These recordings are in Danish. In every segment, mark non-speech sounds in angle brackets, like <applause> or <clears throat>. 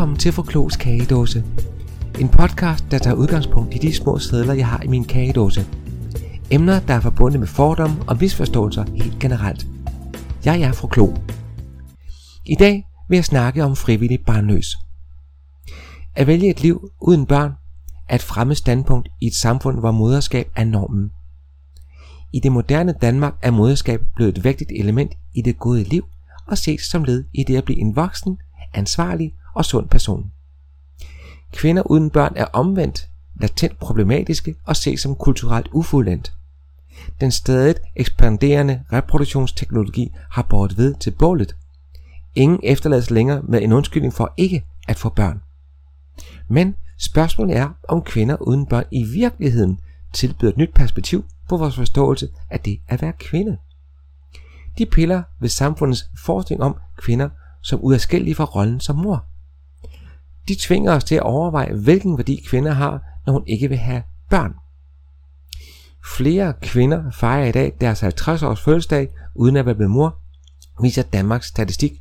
Velkommen til Froklos Kagedåse. En podcast, der tager udgangspunkt i de små sædler, jeg har i min kagedåse. Emner, der er forbundet med fordomme og misforståelser helt generelt. Jeg er Froklo. I dag vil jeg snakke om frivillig barnløs. At vælge et liv uden børn er et fremmed standpunkt i et samfund, hvor moderskab er normen. I det moderne Danmark er moderskab blevet et vigtigt element i det gode liv og ses som led i det at blive en voksen, ansvarlig og sund person. Kvinder uden børn er omvendt latent problematiske og ses som kulturelt ufuldendt. Den stadig ekspanderende reproduktionsteknologi har båret ved til bålet. Ingen efterlades længere med en undskyldning for ikke at få børn. Men spørgsmålet er, om kvinder uden børn i virkeligheden tilbyder et nyt perspektiv på vores forståelse af det at være kvinde. De piller ved samfundets forskning om kvinder som udadskillige fra rollen som mor. De tvinger os til at overveje, hvilken værdi kvinder har, når hun ikke vil have børn. Flere kvinder fejrer i dag deres 50 års fødselsdag uden at være blevet mor, viser Danmarks statistik.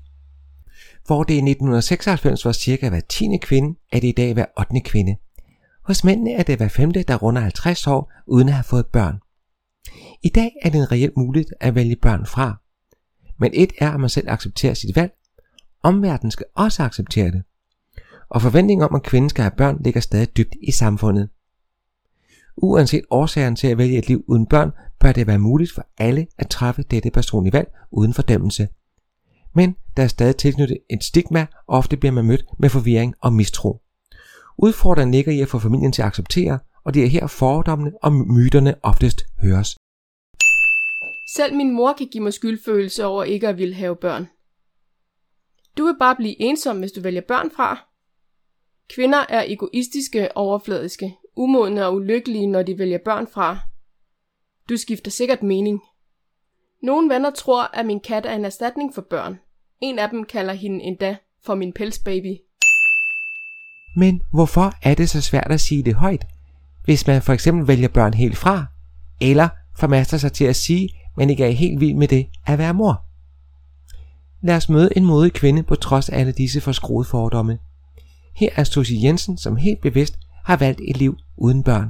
Hvor det i 1996 var cirka hver 10. kvinde, er det i dag hver 8. kvinde. Hos mændene er det hver femte, der runder 50 år uden at have fået børn. I dag er det en reelt muligt at vælge børn fra. Men et er, at man selv accepterer sit valg. Omverdenen skal også acceptere det. Og forventningen om, at kvinden skal have børn, ligger stadig dybt i samfundet. Uanset årsagen til at vælge et liv uden børn, bør det være muligt for alle at træffe dette personlige valg uden fordømmelse. Men der er stadig tilknyttet et stigma, og ofte bliver man mødt med forvirring og mistro. Udfordringen ligger i at få familien til at acceptere, og det er her fordommene og myterne oftest høres. Selv min mor kan give mig skyldfølelse over ikke at ville have børn. Du vil bare blive ensom, hvis du vælger børn fra. Kvinder er egoistiske overfladiske, umodne og ulykkelige, når de vælger børn fra. Du skifter sikkert mening. Nogle venner tror, at min kat er en erstatning for børn. En af dem kalder hende endda for min pelsbaby. Men hvorfor er det så svært at sige det højt, hvis man for eksempel vælger børn helt fra, eller formaster sig til at sige, men ikke er helt vild med det at være mor? Lad os møde en modig kvinde på trods af alle disse forskruede fordomme. Her er Susie Jensen, som helt bevidst har valgt et liv uden børn.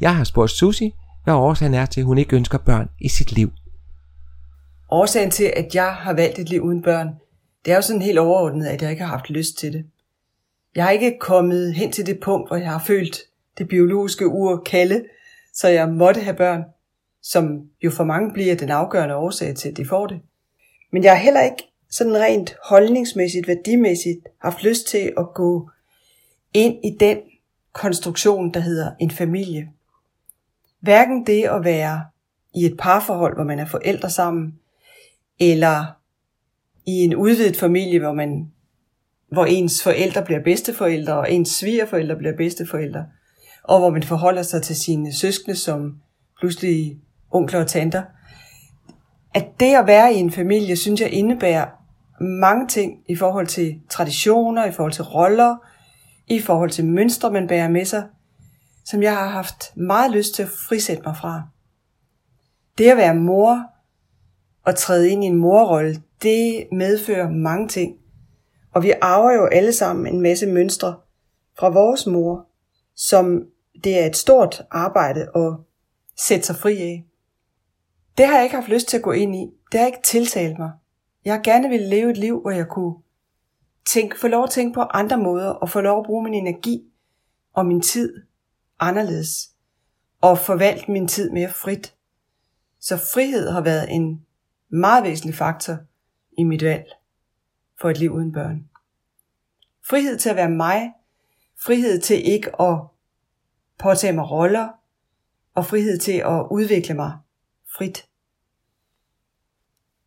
Jeg har spurgt Susie, hvad årsagen er til, at hun ikke ønsker børn i sit liv. Årsagen til, at jeg har valgt et liv uden børn, det er jo sådan helt overordnet, at jeg ikke har haft lyst til det. Jeg har ikke kommet hen til det punkt, hvor jeg har følt det biologiske ur kalde, så jeg måtte have børn, som jo for mange bliver den afgørende årsag til, at de får det. Men jeg har heller ikke sådan rent holdningsmæssigt, værdimæssigt haft lyst til at gå ind i den konstruktion, der hedder en familie. Hverken det at være i et parforhold, hvor man er forældre sammen, eller i en udvidet familie, hvor man hvor ens forældre bliver bedsteforældre, og ens svigerforældre bliver bedsteforældre, og hvor man forholder sig til sine søskende som pludselig onkler og tanter. At det at være i en familie, synes jeg indebærer mange ting i forhold til traditioner, i forhold til roller, i forhold til mønstre, man bærer med sig, som jeg har haft meget lyst til at frisætte mig fra. Det at være mor og træde ind i en morrolle, det medfører mange ting. Og vi arver jo alle sammen en masse mønstre fra vores mor, som det er et stort arbejde at sætte sig fri af. Det har jeg ikke haft lyst til at gå ind i. Det har ikke tiltalt mig. Jeg gerne ville leve et liv, hvor jeg kunne tænke, få lov at tænke på andre måder, og få lov at bruge min energi og min tid anderledes, og forvalte min tid mere frit. Så frihed har været en meget væsentlig faktor i mit valg for et liv uden børn. Frihed til at være mig, frihed til ikke at påtage mig roller, og frihed til at udvikle mig frit.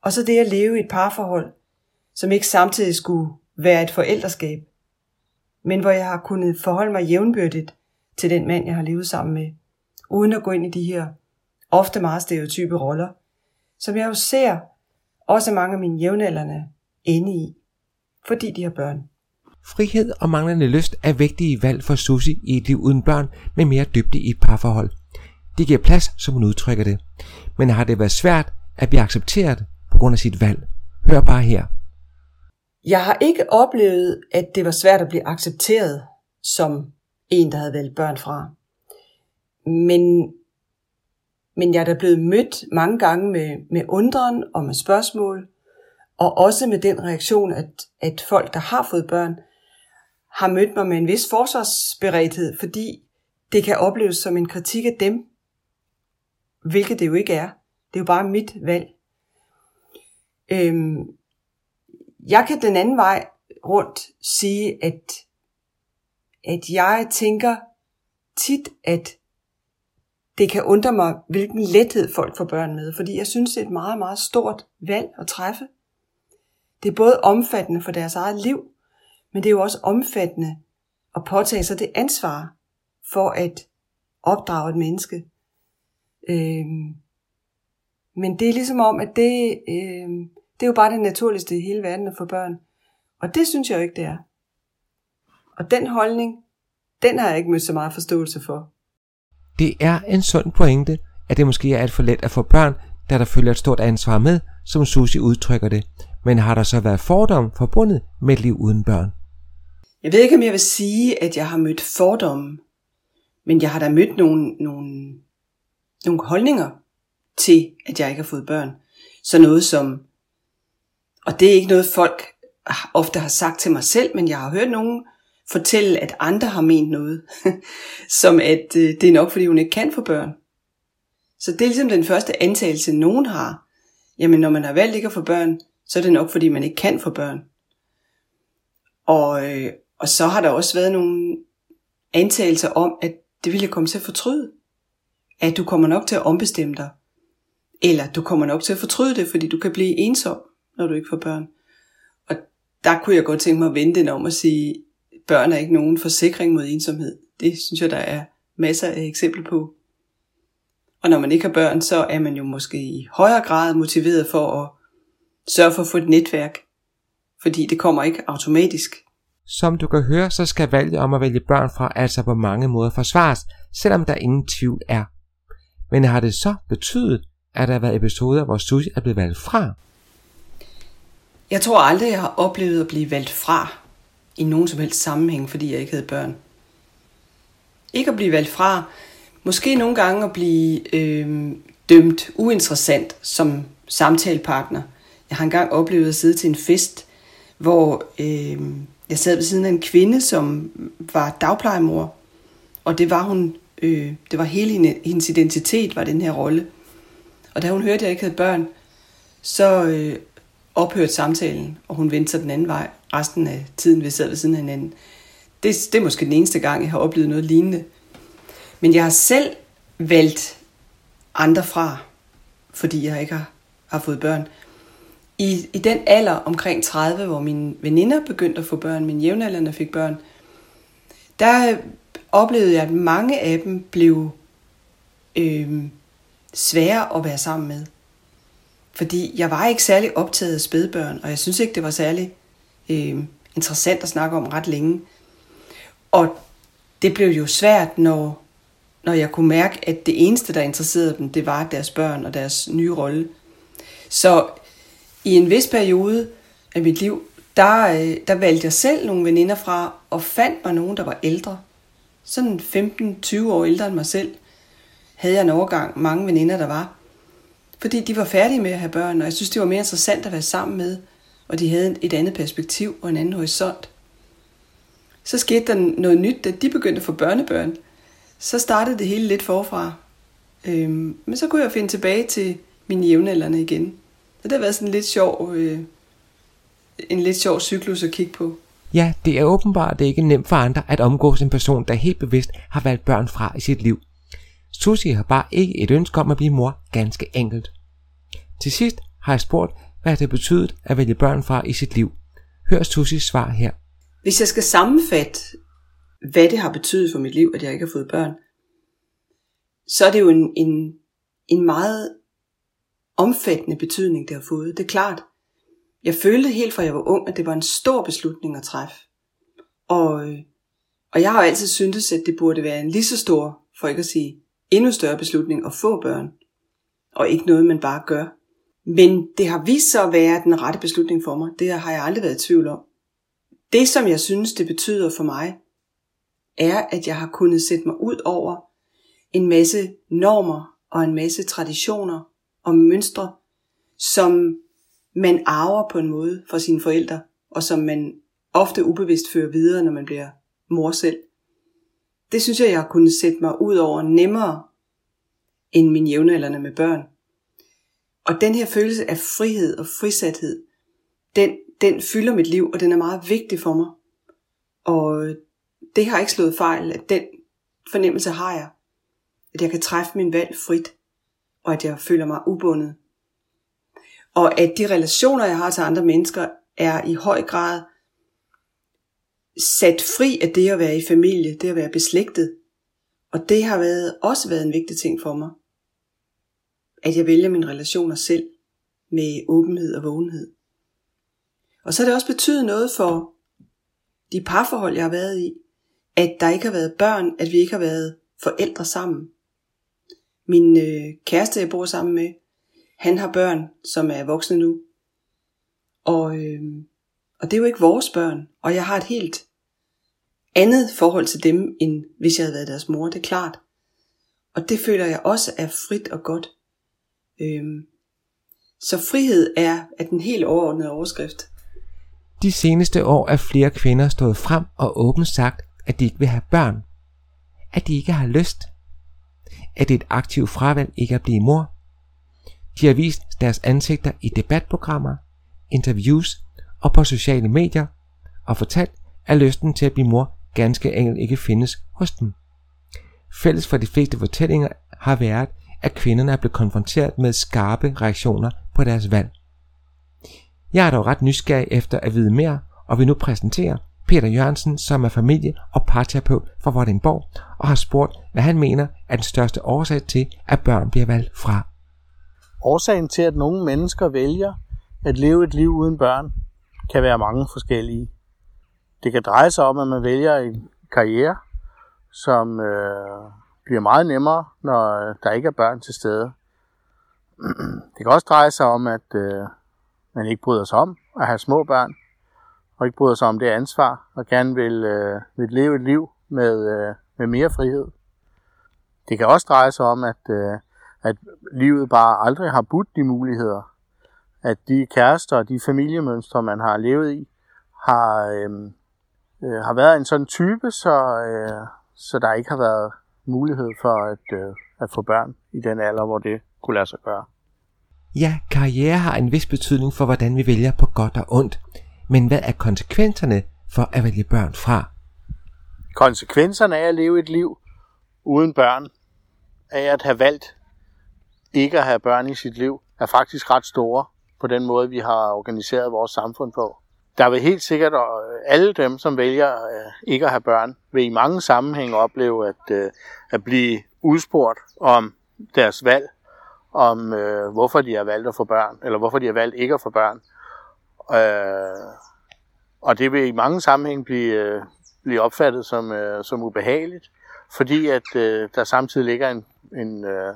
Og så det at leve i et parforhold, som ikke samtidig skulle være et forældreskab, men hvor jeg har kunnet forholde mig jævnbyrdigt til den mand, jeg har levet sammen med, uden at gå ind i de her ofte meget stereotype roller, som jeg jo ser også mange af mine jævnaldrende inde i, fordi de har børn. Frihed og manglende lyst er vigtige valg for Susi i et liv uden børn med mere dybde i et parforhold. Det giver plads, som hun udtrykker det. Men har det været svært at blive accepteret grund af sit valg? Hør bare her. Jeg har ikke oplevet, at det var svært at blive accepteret som en, der havde valgt børn fra. Men, men jeg er da blevet mødt mange gange med, med undren og med spørgsmål, og også med den reaktion, at, at folk, der har fået børn, har mødt mig med en vis forsvarsberedthed, fordi det kan opleves som en kritik af dem, hvilket det jo ikke er. Det er jo bare mit valg. Øhm, jeg kan den anden vej rundt sige, at, at jeg tænker tit, at det kan undre mig, hvilken lethed folk får børn med, fordi jeg synes, det er et meget, meget stort valg at træffe. Det er både omfattende for deres eget liv, men det er jo også omfattende at påtage sig det ansvar for at opdrage et menneske. Øhm, men det er ligesom om, at det, øhm, det er jo bare det naturligste i hele verden at få børn. Og det synes jeg jo ikke, det er. Og den holdning, den har jeg ikke mødt så meget forståelse for. Det er en sund pointe, at det måske er alt for let at få børn, da der følger et stort ansvar med, som Susie udtrykker det. Men har der så været fordom forbundet med et liv uden børn? Jeg ved ikke, om jeg vil sige, at jeg har mødt fordomme, men jeg har da mødt nogle, nogle, nogle holdninger til, at jeg ikke har fået børn. Så noget som, og det er ikke noget folk ofte har sagt til mig selv, men jeg har hørt nogen fortælle, at andre har ment noget, <laughs> som at øh, det er nok, fordi hun ikke kan få børn. Så det er ligesom den første antagelse, nogen har. Jamen, når man har valgt ikke at få børn, så er det nok, fordi man ikke kan få børn. Og, øh, og så har der også været nogle antagelser om, at det vil jeg komme til at fortryde. At du kommer nok til at ombestemme dig. Eller du kommer nok til at fortryde det, fordi du kan blive ensom, når du ikke får børn. Og der kunne jeg godt tænke mig at vende den om at sige, børn er ikke nogen forsikring mod ensomhed. Det synes jeg, der er masser af eksempler på. Og når man ikke har børn, så er man jo måske i højere grad motiveret for at sørge for at få et netværk. Fordi det kommer ikke automatisk. Som du kan høre, så skal valget om at vælge børn fra altså på mange måder forsvares, selvom der ingen tvivl er. Men har det så betydet, at der har været episoder, hvor Susie er blevet valgt fra? Jeg tror aldrig, jeg har oplevet at blive valgt fra i nogen som helst sammenhæng, fordi jeg ikke havde børn. Ikke at blive valgt fra, måske nogle gange at blive øh, dømt uinteressant som samtalepartner. Jeg har engang oplevet at sidde til en fest, hvor øh, jeg sad ved siden af en kvinde, som var dagplejemor, og det var hun, øh, det var hele hendes identitet, var den her rolle. Og da hun hørte, at jeg ikke havde børn, så øh, ophørte samtalen, og hun vendte sig den anden vej resten af tiden, vi sad ved siden af hinanden. Det, det er måske den eneste gang, jeg har oplevet noget lignende. Men jeg har selv valgt andre fra, fordi jeg ikke har, har fået børn. I, I den alder omkring 30, hvor mine veninder begyndte at få børn, mine jævnaldrende fik børn, der oplevede jeg, at mange af dem blev øh, svære at være sammen med. Fordi jeg var ikke særlig optaget af spædbørn, og jeg synes ikke, det var særlig øh, interessant at snakke om ret længe. Og det blev jo svært, når, når jeg kunne mærke, at det eneste, der interesserede dem, det var deres børn og deres nye rolle. Så i en vis periode af mit liv, der, øh, der valgte jeg selv nogle veninder fra, og fandt mig nogen, der var ældre. Sådan 15-20 år ældre end mig selv, havde jeg en overgang mange veninder, der var. Fordi de var færdige med at have børn, og jeg synes, det var mere interessant at være sammen med, og de havde et andet perspektiv og en anden horisont. Så skete der noget nyt, da de begyndte at få børnebørn. Så startede det hele lidt forfra. Øhm, men så kunne jeg finde tilbage til mine jævnaldrende igen. Og det har været sådan en lidt sjov, øh, en lidt sjov cyklus at kigge på. Ja, det er åbenbart det er ikke nemt for andre at omgås en person, der helt bevidst har valgt børn fra i sit liv. Susie har bare ikke et ønske om at blive mor, ganske enkelt. Til sidst har jeg spurgt, hvad det betydet at vælge børn fra i sit liv. Hør Susies svar her. Hvis jeg skal sammenfatte, hvad det har betydet for mit liv, at jeg ikke har fået børn, så er det jo en, en, en meget omfattende betydning, det har fået. Det er klart. Jeg følte helt fra jeg var ung, at det var en stor beslutning at træffe. Og, øh, og jeg har altid syntes, at det burde være en lige så stor, for ikke at sige endnu større beslutning at få børn. Og ikke noget, man bare gør. Men det har vist sig at være den rette beslutning for mig. Det har jeg aldrig været i tvivl om. Det, som jeg synes, det betyder for mig, er, at jeg har kunnet sætte mig ud over en masse normer og en masse traditioner og mønstre, som man arver på en måde fra sine forældre, og som man ofte ubevidst fører videre, når man bliver mor selv. Det synes jeg, jeg har kunnet sætte mig ud over nemmere end min jævnaldrende med børn. Og den her følelse af frihed og frisathed, den, den fylder mit liv, og den er meget vigtig for mig. Og det har ikke slået fejl, at den fornemmelse har jeg. At jeg kan træffe min valg frit, og at jeg føler mig ubundet. Og at de relationer, jeg har til andre mennesker, er i høj grad sat fri af det at være i familie, det at være beslægtet. Og det har været, også været en vigtig ting for mig. At jeg vælger mine relationer selv med åbenhed og vågenhed. Og så har det også betydet noget for de parforhold, jeg har været i, at der ikke har været børn, at vi ikke har været forældre sammen. Min øh, kæreste, jeg bor sammen med, han har børn, som er voksne nu. Og, øh, og det er jo ikke vores børn. Og jeg har et helt andet forhold til dem, end hvis jeg havde været deres mor, det er klart. Og det føler jeg også er frit og godt. Øhm, så frihed er, er den helt overordnede overskrift. De seneste år er flere kvinder stået frem og åbent sagt, at de ikke vil have børn. At de ikke har lyst. At det er et aktivt fravalg ikke at blive mor. De har vist deres ansigter i debatprogrammer, interviews og på sociale medier og fortalt, at lysten til at blive mor ganske enkelt ikke findes hos dem. Fælles for de fleste fortællinger har været, at kvinderne er blevet konfronteret med skarpe reaktioner på deres valg. Jeg er dog ret nysgerrig efter at vide mere, og vil nu præsentere Peter Jørgensen, som er familie- og parterapeut fra Vordingborg, og har spurgt, hvad han mener er den største årsag til, at børn bliver valgt fra. Årsagen til, at nogle mennesker vælger at leve et liv uden børn, kan være mange forskellige. Det kan dreje sig om, at man vælger en karriere, som øh, bliver meget nemmere, når øh, der ikke er børn til stede. <clears throat> Det kan også dreje sig om, at øh, man ikke bryder sig om at have små børn, og ikke bryder sig om det ansvar, og gerne vil, øh, vil leve et liv med, øh, med mere frihed. Det kan også dreje sig om, at, øh, at livet bare aldrig har budt de muligheder. At de kærester og de familiemønstre, man har levet i, har, øh, øh, har været en sådan type, så, øh, så der ikke har været mulighed for at, øh, at få børn i den alder, hvor det kunne lade sig gøre. Ja, karriere har en vis betydning for, hvordan vi vælger på godt og ondt. Men hvad er konsekvenserne for at vælge børn fra? Konsekvenserne af at leve et liv uden børn, af at have valgt ikke at have børn i sit liv, er faktisk ret store på den måde, vi har organiseret vores samfund på. Der vil helt sikkert øh, alle dem, som vælger øh, ikke at have børn, vil i mange sammenhænge opleve at, øh, at blive udspurgt om deres valg, om øh, hvorfor de har valgt at få børn, eller hvorfor de har valgt ikke at få børn. Øh, og det vil i mange sammenhænge blive, øh, blive opfattet som, øh, som ubehageligt, fordi at øh, der samtidig ligger en, en, øh,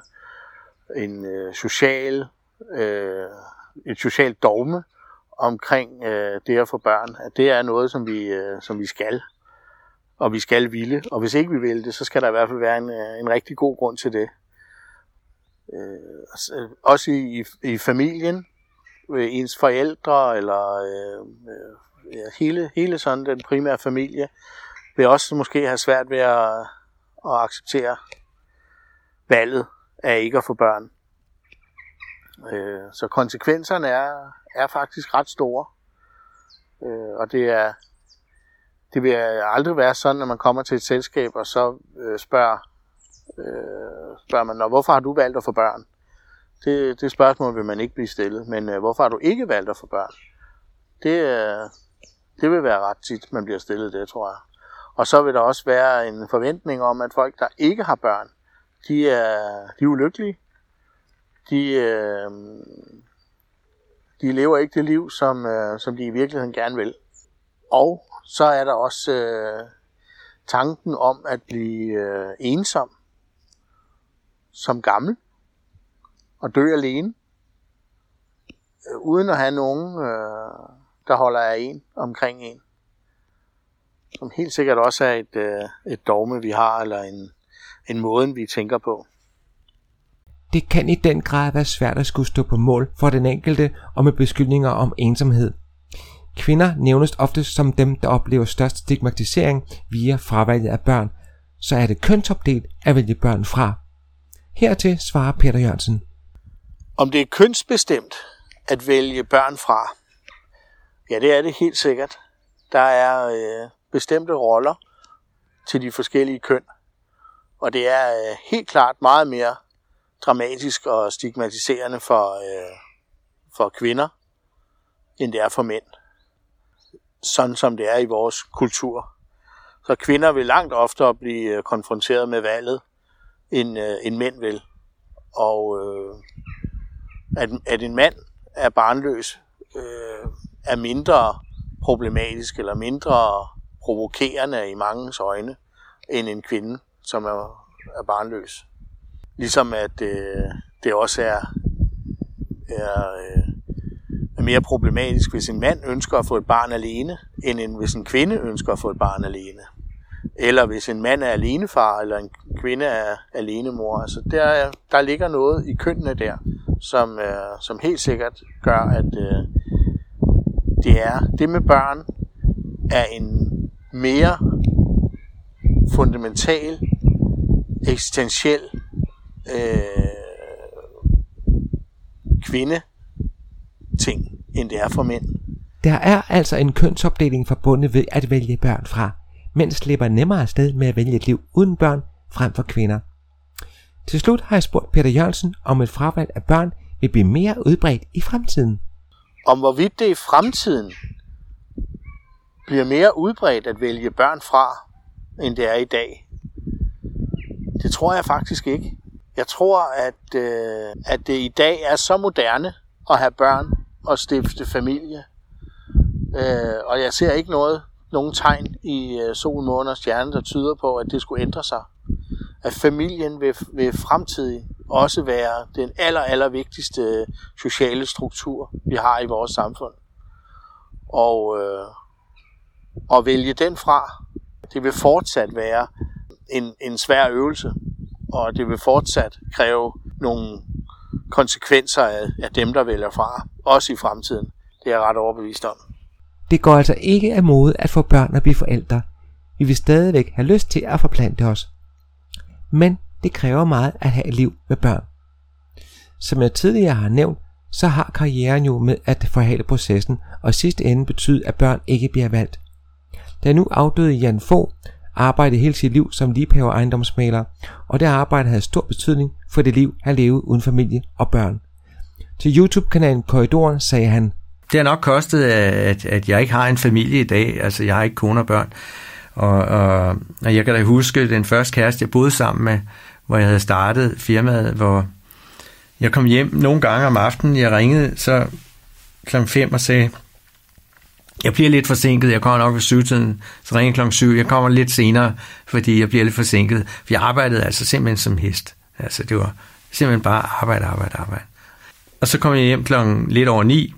en øh, social, øh, et socialt dogme omkring øh, det at få børn, at det er noget, som vi, øh, som vi skal, og vi skal ville. Og hvis ikke vi vil det, så skal der i hvert fald være en, øh, en rigtig god grund til det. Øh, øh, også i, i, i familien, øh, ens forældre, eller øh, øh, hele, hele sådan den primære familie, vil også måske have svært ved at, at acceptere valget af ikke at få børn. Øh, så konsekvenserne er, er faktisk ret store. Øh, og det er det vil aldrig være sådan, når man kommer til et selskab, og så øh, spørger, øh, spørger man, hvorfor har du valgt at få børn? Det, det spørgsmål vil man ikke blive stillet. Men øh, hvorfor har du ikke valgt at få børn? Det, øh, det vil være ret tit, man bliver stillet det, tror jeg. Og så vil der også være en forventning om, at folk, der ikke har børn, de er, de er ulykkelige. De, øh, de lever ikke det liv, som, øh, som de i virkeligheden gerne vil. Og så er der også øh, tanken om at blive øh, ensom som gammel og dø alene. øh, uden at have nogen, øh, der holder af en omkring en. Som helt sikkert også er et, øh, et dogme, vi har, eller en, en måde, vi tænker på. Det kan i den grad være svært at skulle stå på mål for den enkelte og med beskyldninger om ensomhed. Kvinder nævnes ofte som dem, der oplever størst stigmatisering via fravalget af børn, så er det kønsopdelt at vælge børn fra. Hertil svarer Peter Jørgensen. Om det er kønsbestemt at vælge børn fra? Ja, det er det helt sikkert. Der er øh, bestemte roller til de forskellige køn. Og det er øh, helt klart meget mere dramatisk og stigmatiserende for, øh, for kvinder, end det er for mænd. Sådan som det er i vores kultur. Så kvinder vil langt oftere blive øh, konfronteret med valget, end, øh, end mænd vil. Og øh, at, at en mand er barnløs, øh, er mindre problematisk eller mindre provokerende i mangens øjne, end en kvinde, som er, er barnløs. Ligesom at øh, det også er, er, øh, er mere problematisk, hvis en mand ønsker at få et barn alene, end en, hvis en kvinde ønsker at få et barn alene. Eller hvis en mand er alenefar, eller en kvinde er alenemor. Altså der, der ligger noget i kønnene der, som, øh, som helt sikkert gør, at øh, det er det med børn er en mere fundamental, eksistentiel øh, kvinde ting, end det er for mænd. Der er altså en kønsopdeling forbundet ved at vælge børn fra. Mænd slipper nemmere afsted med at vælge et liv uden børn frem for kvinder. Til slut har jeg spurgt Peter Jørgensen, om et fravalg af børn vil blive mere udbredt i fremtiden. Om hvorvidt det i fremtiden bliver mere udbredt at vælge børn fra, end det er i dag, det tror jeg faktisk ikke. Jeg tror, at, øh, at det i dag er så moderne at have børn og stifte familie. Øh, og jeg ser ikke noget, nogen tegn i øh, sol, måne og stjerne, der tyder på, at det skulle ændre sig. At familien vil, vil fremtidig også være den aller, aller vigtigste øh, sociale struktur, vi har i vores samfund. Og øh, at vælge den fra, det vil fortsat være en, en svær øvelse og det vil fortsat kræve nogle konsekvenser af, af dem, der vælger fra, også i fremtiden. Det er jeg ret overbevist om. Det går altså ikke af mode at få børn at blive forældre. Vi vil stadigvæk have lyst til at forplante os. Men det kræver meget at have et liv med børn. Som jeg tidligere har nævnt, så har karrieren jo med at forhale processen, og i sidste ende betyde, at børn ikke bliver valgt. Da nu afdøde Jan Fogh arbejdede hele sit liv som liebhaver ejendomsmaler, og det arbejde havde stor betydning for det liv, han levede uden familie og børn. Til YouTube-kanalen Korridoren sagde han, Det har nok kostet, at, at jeg ikke har en familie i dag, altså jeg har ikke kone og børn. Og, og, og jeg kan da huske den første kæreste, jeg boede sammen med, hvor jeg havde startet firmaet, hvor jeg kom hjem nogle gange om aftenen, jeg ringede så kl. 5 og sagde, jeg bliver lidt forsinket, jeg kommer nok ved syvtiden, så ringer klokken syv, jeg kommer lidt senere, fordi jeg bliver lidt forsinket, for jeg arbejdede altså simpelthen som hest. Altså det var simpelthen bare arbejde, arbejde, arbejde. Og så kom jeg hjem klokken lidt over ni,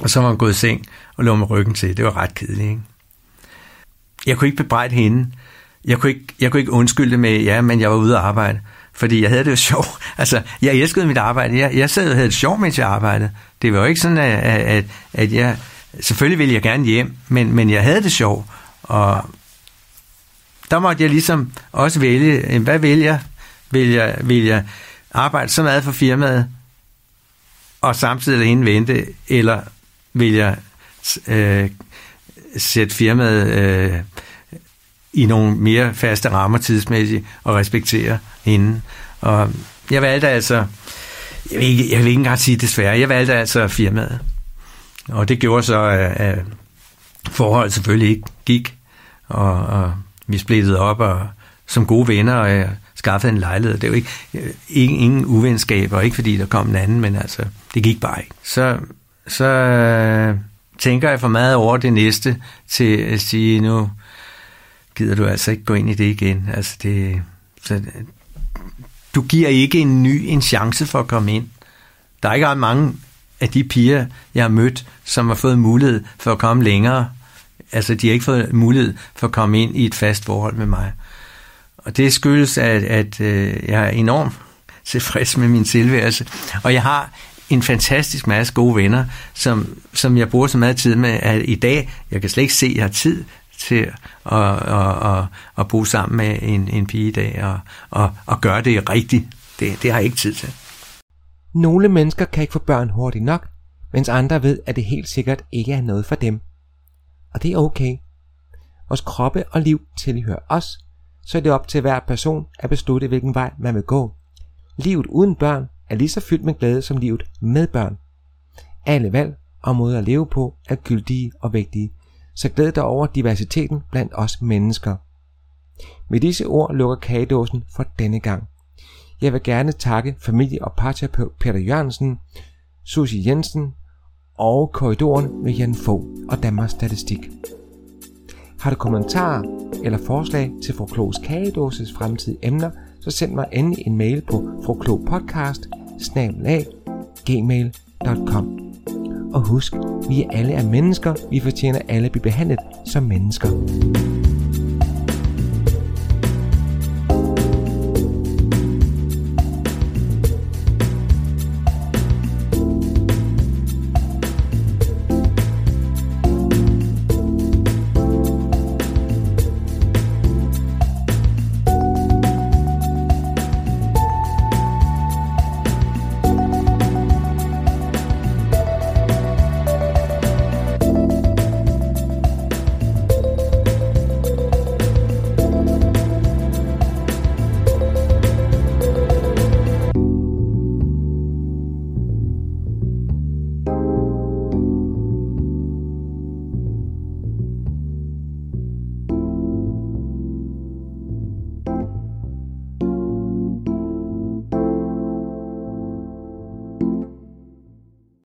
og så var man gået i seng og lå med ryggen til. Det var ret kedeligt, ikke? Jeg kunne ikke bebrejde hende. Jeg kunne ikke, jeg kunne ikke undskylde det med, ja, men jeg var ude at arbejde. Fordi jeg havde det jo <laughs> sjovt. Altså, jeg elskede mit arbejde. Jeg, jeg sad og havde det sjovt, mens jeg arbejdede. Det var jo ikke sådan, at, at, at jeg selvfølgelig ville jeg gerne hjem, men, men jeg havde det sjovt, og der måtte jeg ligesom også vælge, hvad vil jeg? Vil jeg, vil jeg arbejde så meget for firmaet, og samtidig lade hende vente, eller vil jeg øh, sætte firmaet øh, i nogle mere faste rammer tidsmæssigt og respektere hende. Og jeg valgte altså, jeg vil ikke, jeg vil ikke engang sige desværre, jeg valgte altså firmaet. Og det gjorde så, at forholdet selvfølgelig ikke gik, og, og vi splittede op, og som gode venner, og jeg skaffede en lejlighed. Det var ikke, ikke ingen uvenskaber, ikke fordi der kom en anden, men altså, det gik bare ikke. Så, så øh, tænker jeg for meget over det næste til at sige, nu gider du altså ikke gå ind i det igen. Altså det, så, du giver ikke en ny en chance for at komme ind. Der er ikke ret mange af de piger, jeg har mødt, som har fået mulighed for at komme længere. Altså, de har ikke fået mulighed for at komme ind i et fast forhold med mig. Og det skyldes, at, at øh, jeg er enormt <laughs> tilfreds med min tilværelse. Og jeg har en fantastisk masse gode venner, som, som jeg bruger så meget tid med, at i dag, jeg kan slet ikke se, at jeg har tid til at, at, at, at bo sammen med en, en pige i dag og, og, og gøre det rigtigt. Det, det har jeg ikke tid til. Nogle mennesker kan ikke få børn hurtigt nok, mens andre ved, at det helt sikkert ikke er noget for dem. Og det er okay. Vores kroppe og liv tilhører os, så er det op til hver person at beslutte, hvilken vej man vil gå. Livet uden børn er lige så fyldt med glæde som livet med børn. Alle valg og måder at leve på er gyldige og vigtige, så glæd dig over diversiteten blandt os mennesker. Med disse ord lukker kagedåsen for denne gang. Jeg vil gerne takke familie- og parterapeut Peter Jørgensen, Susie Jensen og korridoren med Jan Fogh og Danmarks Statistik. Har du kommentarer eller forslag til Fru Klogs kagedåses fremtidige emner, så send mig endelig en mail på fruklogpodcast gmail.com. Og husk, vi alle er mennesker, vi fortjener alle at blive behandlet som mennesker.